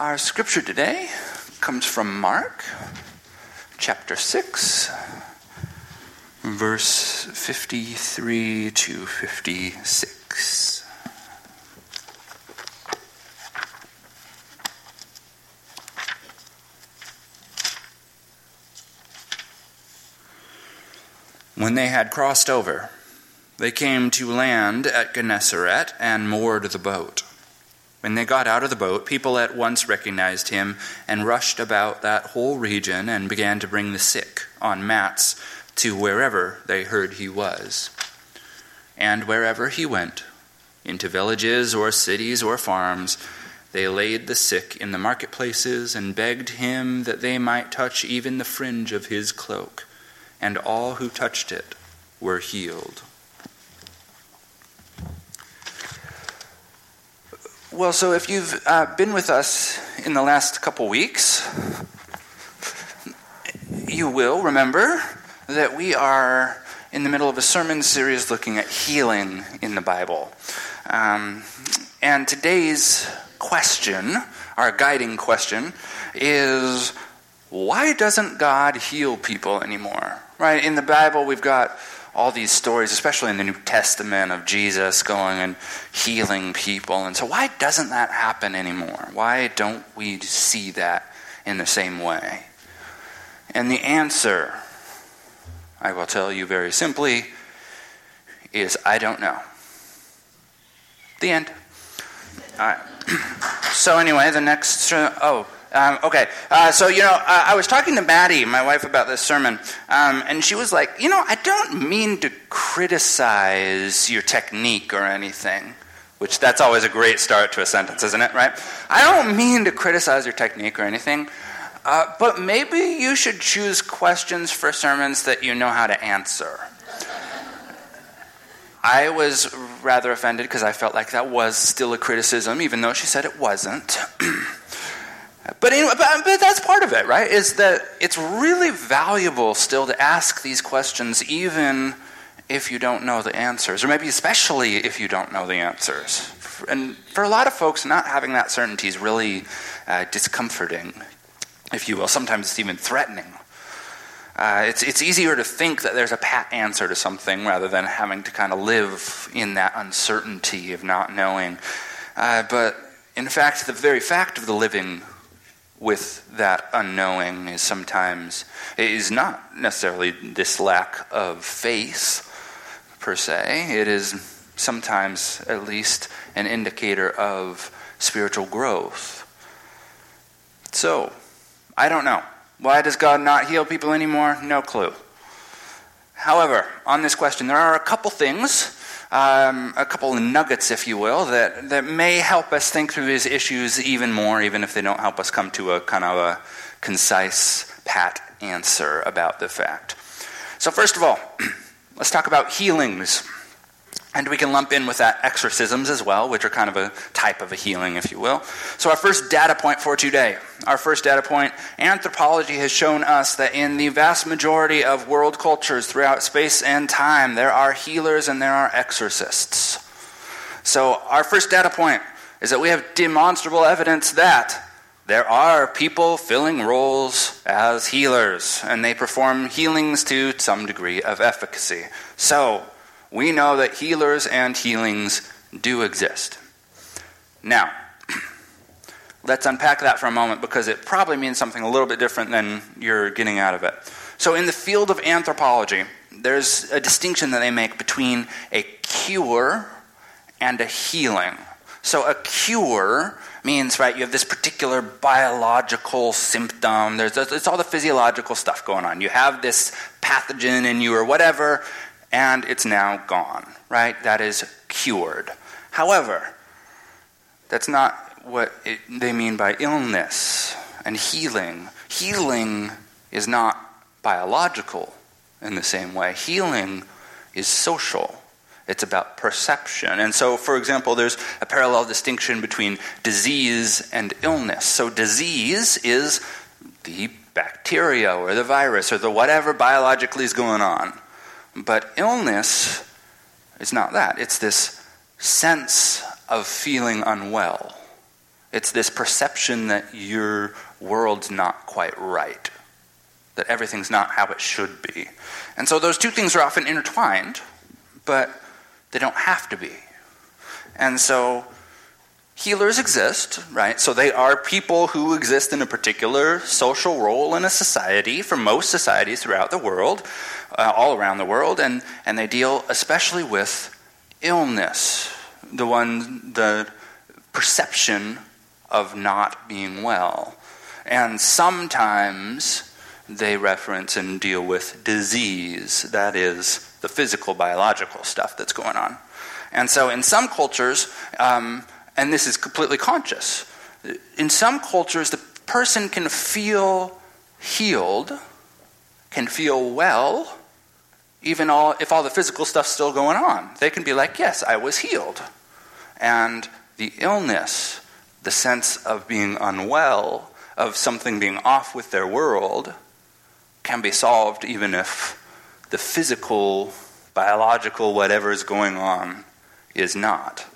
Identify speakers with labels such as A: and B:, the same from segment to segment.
A: Our scripture today comes from Mark chapter 6, verse 53 to 56. When they had crossed over, they came to land at Gennesaret and moored the boat. When they got out of the boat, people at once recognized him and rushed about that whole region and began to bring the sick on mats to wherever they heard he was. And wherever he went, into villages or cities or farms, they laid the sick in the marketplaces and begged him that they might touch even the fringe of his cloak and all who touched it were healed. Well, so if you've uh, been with us in the last couple weeks, you will remember that we are in the middle of a sermon series looking at healing in the Bible. Um, and today's question, our guiding question, is why doesn't God heal people anymore? Right? In the Bible, we've got all these stories, especially in the New Testament, of Jesus going and healing people. And so, why doesn't that happen anymore? Why don't we see that in the same way? And the answer, I will tell you very simply, is I don't know. The end. All right. So, anyway, the next. Oh, um, okay, uh, so you know, uh, I was talking to Maddie, my wife, about this sermon, um, and she was like, "You know, I don't mean to criticize your technique or anything." Which that's always a great start to a sentence, isn't it? Right? I don't mean to criticize your technique or anything, uh, but maybe you should choose questions for sermons that you know how to answer. I was rather offended because I felt like that was still a criticism, even though she said it wasn't. But, anyway, but, but, that's part of it, right? Is that it's really valuable still to ask these questions, even if you don't know the answers, or maybe especially if you don't know the answers. And for a lot of folks, not having that certainty is really uh, discomforting, if you will. Sometimes it's even threatening. Uh, it's, it's easier to think that there's a pat answer to something rather than having to kind of live in that uncertainty of not knowing. Uh, but in fact, the very fact of the living with that unknowing is sometimes is not necessarily this lack of faith per se. It is sometimes at least an indicator of spiritual growth. So i don't know. Why does god not heal people anymore? No clue. However on this question there are a couple things um, a couple of nuggets, if you will, that, that may help us think through these issues even more, even if they don't help us come to a kind of a concise, pat answer about the fact. So, first of all, let's talk about healings. And we can lump in with that exorcisms as well, which are kind of a type of a healing, if you will. So, our first data point for today, our first data point anthropology has shown us that in the vast majority of world cultures throughout space and time, there are healers and there are exorcists. So, our first data point is that we have demonstrable evidence that there are people filling roles as healers, and they perform healings to some degree of efficacy. So, we know that healers and healings do exist. Now, let's unpack that for a moment because it probably means something a little bit different than you're getting out of it. So, in the field of anthropology, there's a distinction that they make between a cure and a healing. So, a cure means, right, you have this particular biological symptom. There's, it's all the physiological stuff going on. You have this pathogen in you or whatever, and it's now gone, right? That is cured. However, that's not what it, they mean by illness and healing. Healing is not biological in the same way, healing is social. It's about perception. And so, for example, there's a parallel distinction between disease and illness. So, disease is the bacteria or the virus or the whatever biologically is going on. But illness is not that. It's this sense of feeling unwell. It's this perception that your world's not quite right, that everything's not how it should be. And so those two things are often intertwined, but they don't have to be. And so healers exist, right? So they are people who exist in a particular social role in a society, for most societies throughout the world, uh, all around the world, and, and they deal especially with illness, the one, the perception of not being well. And sometimes they reference and deal with disease, that is, the physical, biological stuff that's going on. And so in some cultures, um, and this is completely conscious, in some cultures, the person can feel healed, can feel well, even all, if all the physical stuff's still going on. They can be like, yes, I was healed. And the illness, the sense of being unwell, of something being off with their world, can be solved even if the physical, biological, whatever is going on is not.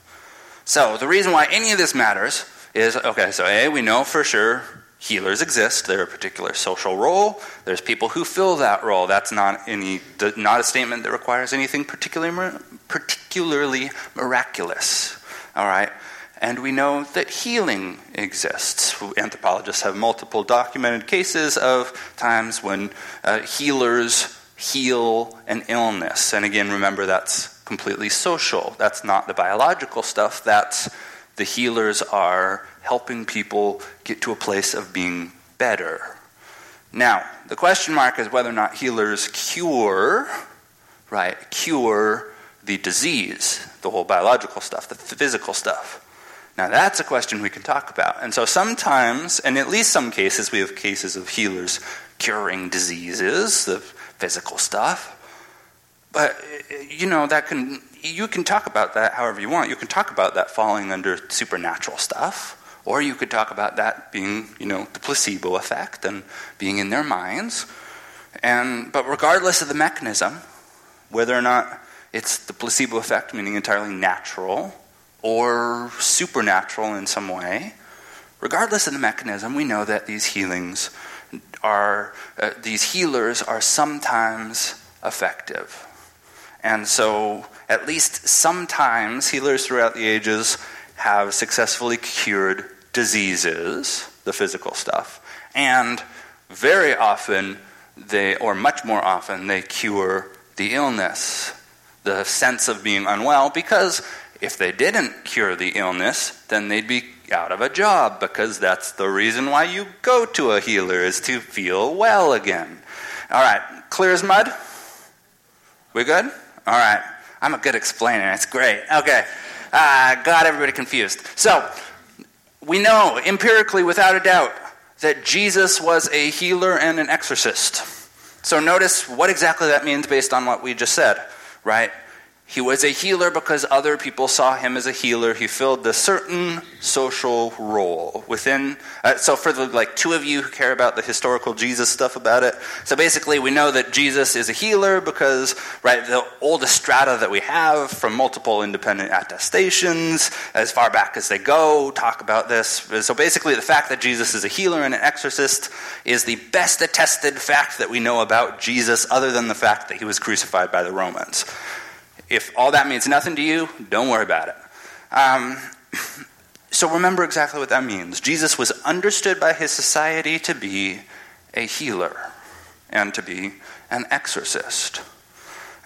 A: So, the reason why any of this matters is okay, so A, we know for sure healers exist. They're a particular social role. There's people who fill that role. That's not any not a statement that requires anything particularly particularly miraculous. All right? And we know that healing exists. Anthropologists have multiple documented cases of times when uh, healers heal an illness. And again, remember that's completely social. That's not the biological stuff. That's the healers are helping people get to a place of being better. Now, the question mark is whether or not healers cure, right, cure the disease, the whole biological stuff, the physical stuff. Now, that's a question we can talk about. And so sometimes, and at least some cases, we have cases of healers curing diseases, the physical stuff. But, you know, that can, you can talk about that however you want. You can talk about that falling under supernatural stuff. Or you could talk about that being, you know, the placebo effect and being in their minds. And, but regardless of the mechanism, whether or not it's the placebo effect, meaning entirely natural, or supernatural in some way, regardless of the mechanism, we know that these healings are, uh, these healers are sometimes effective. And so, at least sometimes, healers throughout the ages have successfully cured diseases, the physical stuff, and very often, they, or much more often, they cure the illness, the sense of being unwell, because if they didn't cure the illness, then they'd be out of a job because that's the reason why you go to a healer is to feel well again. All right, clear as mud? We good? All right. I'm a good explainer. That's great. Okay. Uh, got everybody confused. So, we know empirically, without a doubt, that Jesus was a healer and an exorcist. So, notice what exactly that means based on what we just said, right? He was a healer because other people saw him as a healer. He filled a certain social role within. Uh, so, for the like two of you who care about the historical Jesus stuff about it, so basically, we know that Jesus is a healer because right the oldest strata that we have from multiple independent attestations, as far back as they go, talk about this. So, basically, the fact that Jesus is a healer and an exorcist is the best attested fact that we know about Jesus, other than the fact that he was crucified by the Romans. If all that means nothing to you, don't worry about it. Um, so remember exactly what that means. Jesus was understood by his society to be a healer and to be an exorcist.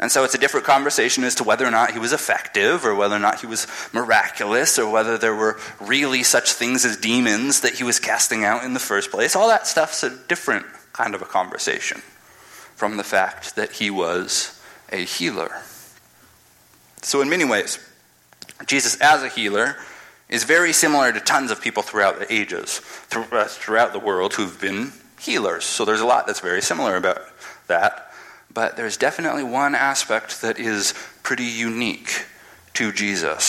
A: And so it's a different conversation as to whether or not he was effective or whether or not he was miraculous or whether there were really such things as demons that he was casting out in the first place. All that stuff's a different kind of a conversation from the fact that he was a healer. So, in many ways, Jesus as a healer is very similar to tons of people throughout the ages, uh, throughout the world who've been healers. So, there's a lot that's very similar about that. But there's definitely one aspect that is pretty unique to Jesus.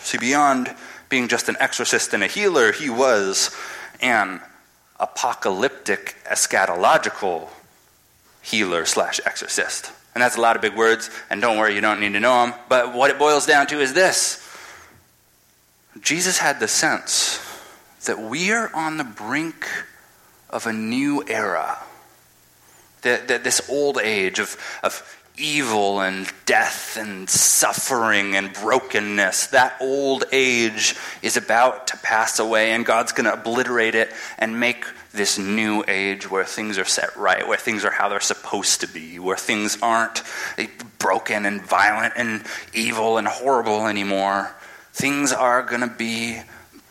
A: See, beyond being just an exorcist and a healer, he was an apocalyptic, eschatological healer slash exorcist. And that's a lot of big words, and don't worry, you don't need to know them. But what it boils down to is this Jesus had the sense that we are on the brink of a new era. That, that this old age of, of evil and death and suffering and brokenness, that old age is about to pass away, and God's going to obliterate it and make this new age where things are set right, where things are how they're supposed to be, where things aren't broken and violent and evil and horrible anymore. Things are going to be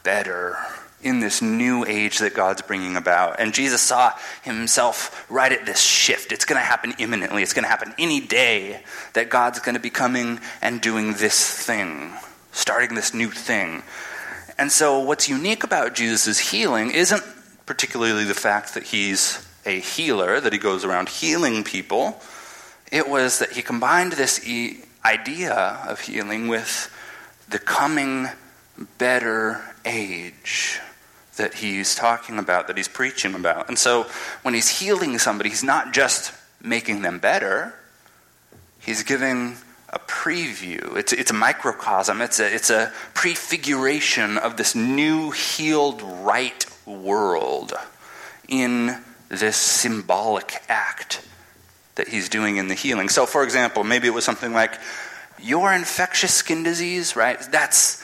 A: better in this new age that God's bringing about. And Jesus saw himself right at this shift. It's going to happen imminently, it's going to happen any day that God's going to be coming and doing this thing, starting this new thing. And so, what's unique about Jesus' healing isn't particularly the fact that he's a healer, that he goes around healing people. It was that he combined this e- idea of healing with the coming better age that he's talking about, that he's preaching about. And so when he's healing somebody, he's not just making them better, he's giving a preview. It's, it's a microcosm, it's a, it's a prefiguration of this new, healed, right world in this symbolic act that he's doing in the healing. So, for example, maybe it was something like your infectious skin disease, right? That's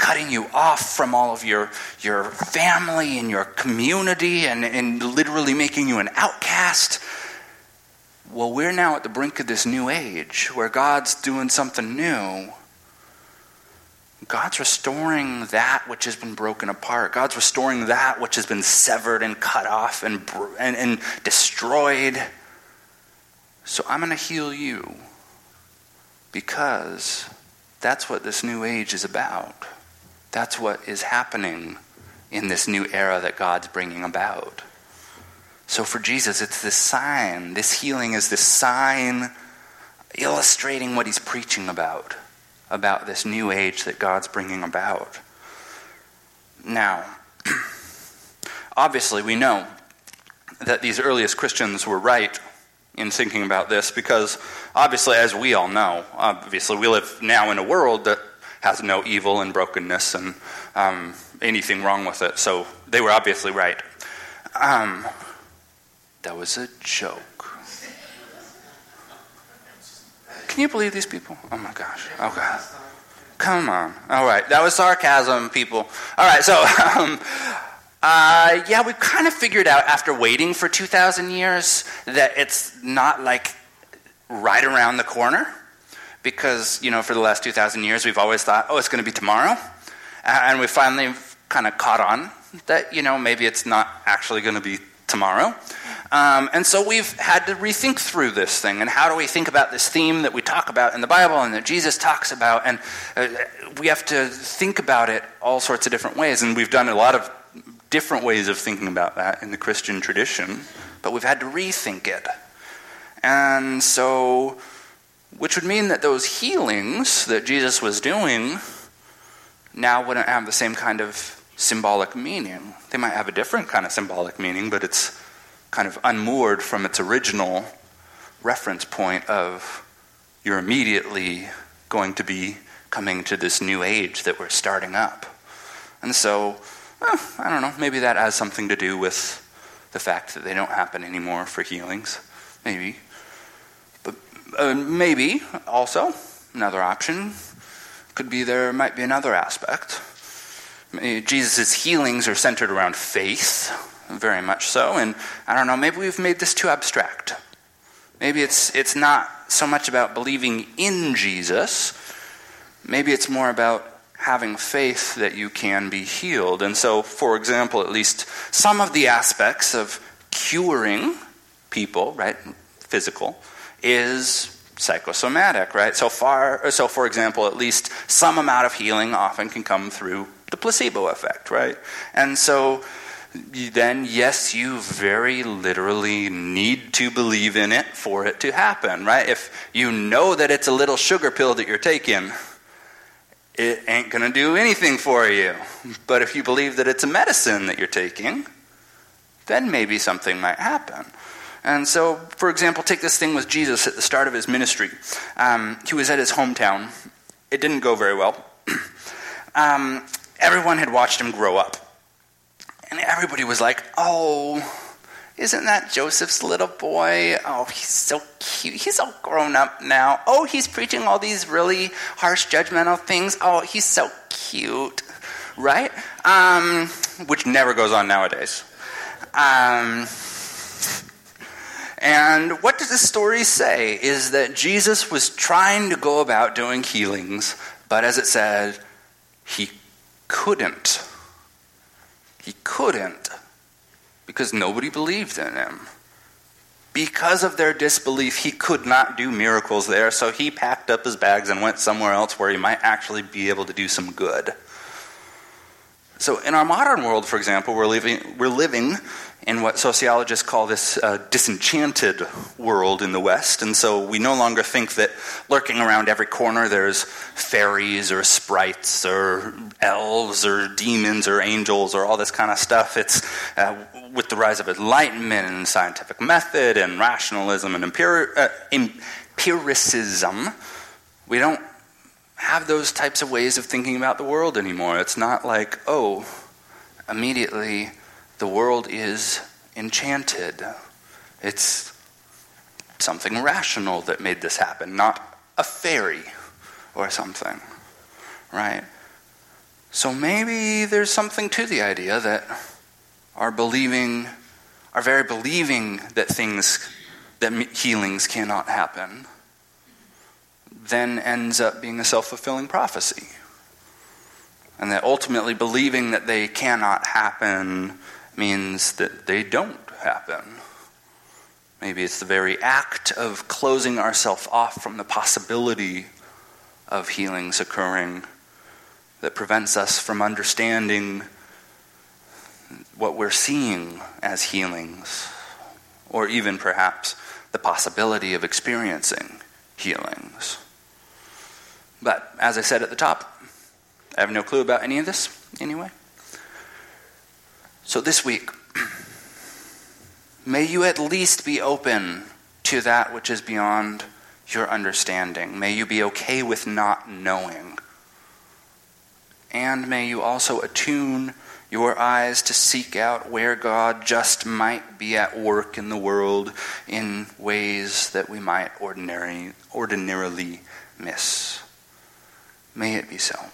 A: cutting you off from all of your, your family and your community and, and literally making you an outcast. Well, we're now at the brink of this new age where God's doing something new. God's restoring that which has been broken apart. God's restoring that which has been severed and cut off and, and, and destroyed. So I'm going to heal you because that's what this new age is about. That's what is happening in this new era that God's bringing about. So for Jesus, it's this sign. This healing is this sign illustrating what he's preaching about, about this new age that God's bringing about. Now, obviously, we know that these earliest Christians were right in thinking about this because, obviously, as we all know, obviously, we live now in a world that has no evil and brokenness and um, anything wrong with it. So they were obviously right. Um, that was a joke. Can you believe these people? Oh my gosh. Okay. Come on. All right. That was sarcasm, people. All right. So, um, uh, yeah, we kind of figured out after waiting for 2,000 years that it's not like right around the corner because, you know, for the last 2,000 years, we've always thought, oh, it's going to be tomorrow. And we finally kind of caught on that, you know, maybe it's not actually going to be tomorrow. Um, and so we've had to rethink through this thing. And how do we think about this theme that we talk about in the Bible and that Jesus talks about? And uh, we have to think about it all sorts of different ways. And we've done a lot of different ways of thinking about that in the Christian tradition, but we've had to rethink it. And so which would mean that those healings that Jesus was doing now wouldn't have the same kind of symbolic meaning. They might have a different kind of symbolic meaning, but it's kind of unmoored from its original reference point of you're immediately going to be coming to this new age that we're starting up. And so, well, I don't know, maybe that has something to do with the fact that they don't happen anymore for healings. Maybe. Uh, maybe also another option could be there might be another aspect. Jesus' healings are centered around faith, very much so, and I don't know, maybe we've made this too abstract. Maybe it's it's not so much about believing in Jesus. Maybe it's more about having faith that you can be healed. And so, for example, at least some of the aspects of curing people, right, physical, is psychosomatic, right? So far, so for example, at least some amount of healing often can come through the placebo effect, right? And so then, yes, you very literally need to believe in it for it to happen, right? If you know that it's a little sugar pill that you're taking, it ain't going to do anything for you. But if you believe that it's a medicine that you're taking, then maybe something might happen. And so, for example, take this thing with Jesus at the start of his ministry. Um, he was at his hometown. It didn't go very well. um, everyone had watched him grow up. And everybody was like, oh, isn't that Joseph's little boy? Oh, he's so cute. He's all grown up now. Oh, he's preaching all these really harsh, judgmental things. Oh, he's so cute. Right? Um, which never goes on nowadays. Um, and what does the story say is that Jesus was trying to go about doing healings, but as it said, he couldn't. He couldn't because nobody believed in him. Because of their disbelief, he could not do miracles there, so he packed up his bags and went somewhere else where he might actually be able to do some good. So, in our modern world, for example, we're living, we're living in what sociologists call this uh, disenchanted world in the West. And so we no longer think that lurking around every corner there's fairies or sprites or elves or demons or angels or all this kind of stuff. It's uh, with the rise of enlightenment and scientific method and rationalism and empiri- uh, empiricism, we don't have those types of ways of thinking about the world anymore. It's not like, oh, immediately the world is enchanted. It's something rational that made this happen, not a fairy or something, right? So maybe there's something to the idea that our believing, our very believing that things, that healings cannot happen, then ends up being a self fulfilling prophecy. And that ultimately believing that they cannot happen means that they don't happen. Maybe it's the very act of closing ourselves off from the possibility of healings occurring that prevents us from understanding what we're seeing as healings, or even perhaps the possibility of experiencing healings. But as I said at the top, I have no clue about any of this anyway. So this week, may you at least be open to that which is beyond your understanding. May you be okay with not knowing. And may you also attune your eyes to seek out where God just might be at work in the world in ways that we might ordinary, ordinarily miss. May it be so.